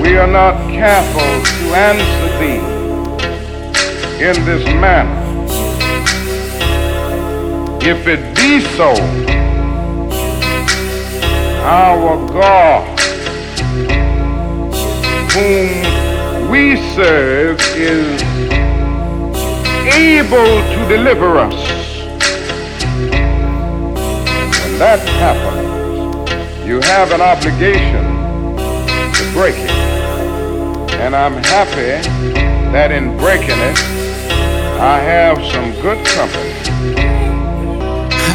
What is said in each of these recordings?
we are not careful to answer thee in this manner, if it be so, our God, whom we serve, is able to deliver us. When that happens, you have an obligation to break it. And I'm happy that in breaking it, I have some good company.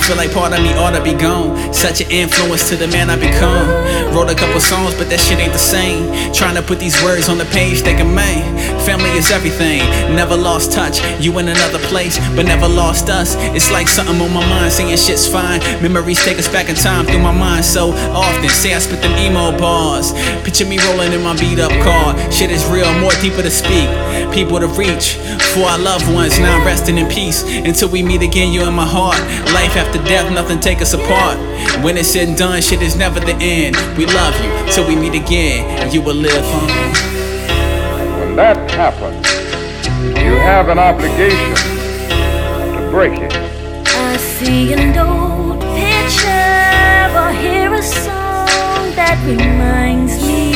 Feel like part of me ought to be gone. Such an influence to the man I become. Wrote a couple songs, but that shit ain't the same. Trying to put these words on the page, thinking, man, family is everything. Never lost touch. You in another place, but never lost us. It's like something on my mind, saying shit's fine. Memories take us back in time through my mind so often. Say I spit them emo bars. Picture me rolling in my beat up car. Shit is real, more deeper to speak. People to reach for our loved ones, now I'm resting in peace. Until we meet again, you in my heart. Life after death, nothing take us apart. When it's said and done, shit is never the end. We love you till we meet again, and you will live on. When that happens, you have an obligation to break it. I see an old picture or hear a song that reminds me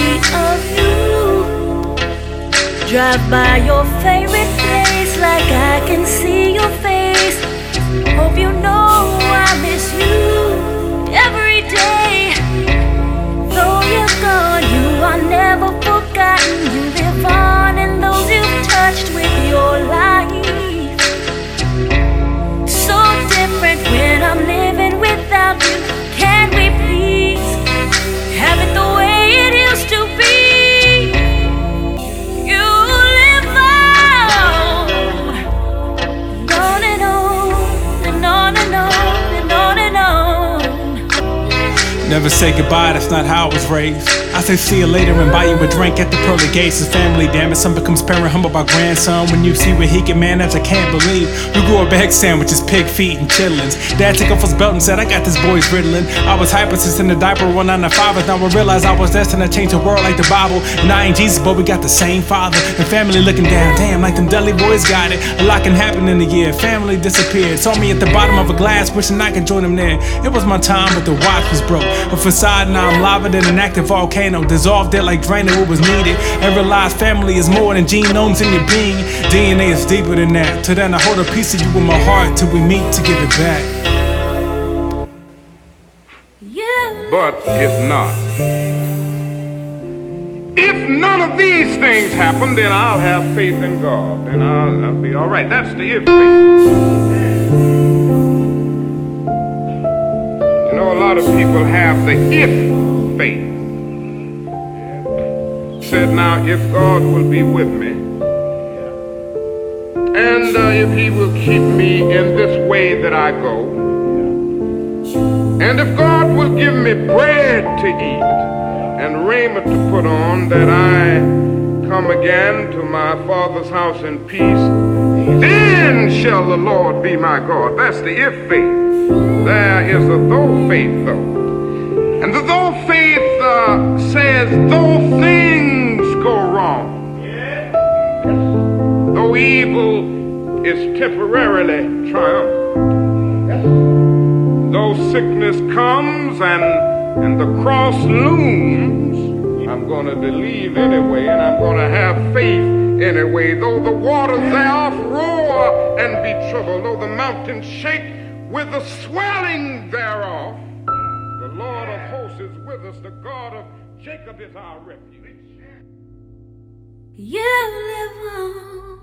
of you. Drive by your favorite place like I can see your face. Never say goodbye, that's not how I was raised. I say see you later and buy you a drink at the pearly gates. His family, damn it. Son becomes parent, humble by grandson. When you see what he can manage, I can't believe. You grew up egg sandwiches, pig feet, and chitlins. Dad took off his belt and said, I got this boy's riddling. I was hyper since in the diaper, one on the fathers. Now I realize I was destined to change the world like the Bible. And I ain't Jesus, but we got the same father. And family looking down, damn, like them Dudley boys got it. A lot can happen in a year. Family disappeared. Saw me at the bottom of a glass, wishing I could join them there. It was my time, but the watch was broke. A facade, now I'm lava than an active volcano. Dissolved it like draining what was needed. And realized family is more than genomes in your being. DNA is deeper than that. Till then, I hold a piece of you in my heart till we meet to give it back. You But if not, if none of these things happen, then I'll have faith in God. Then I'll, I'll be all right. That's the if faith. You know, a lot of people have the if faith. Said, now, if God will be with me, and uh, if He will keep me in this way that I go, and if God will give me bread to eat and raiment to put on, that I come again to my Father's house in peace, then shall the Lord be my God. That's the if faith. There is a though faith, though. And the though faith evil is temporarily triumphant, though sickness comes and and the cross looms, I'm going to believe anyway, and I'm going to have faith anyway. Though the waters thereof roar and be troubled, though the mountains shake with the swelling thereof, the Lord of hosts is with us. The God of Jacob is our refuge. You live on.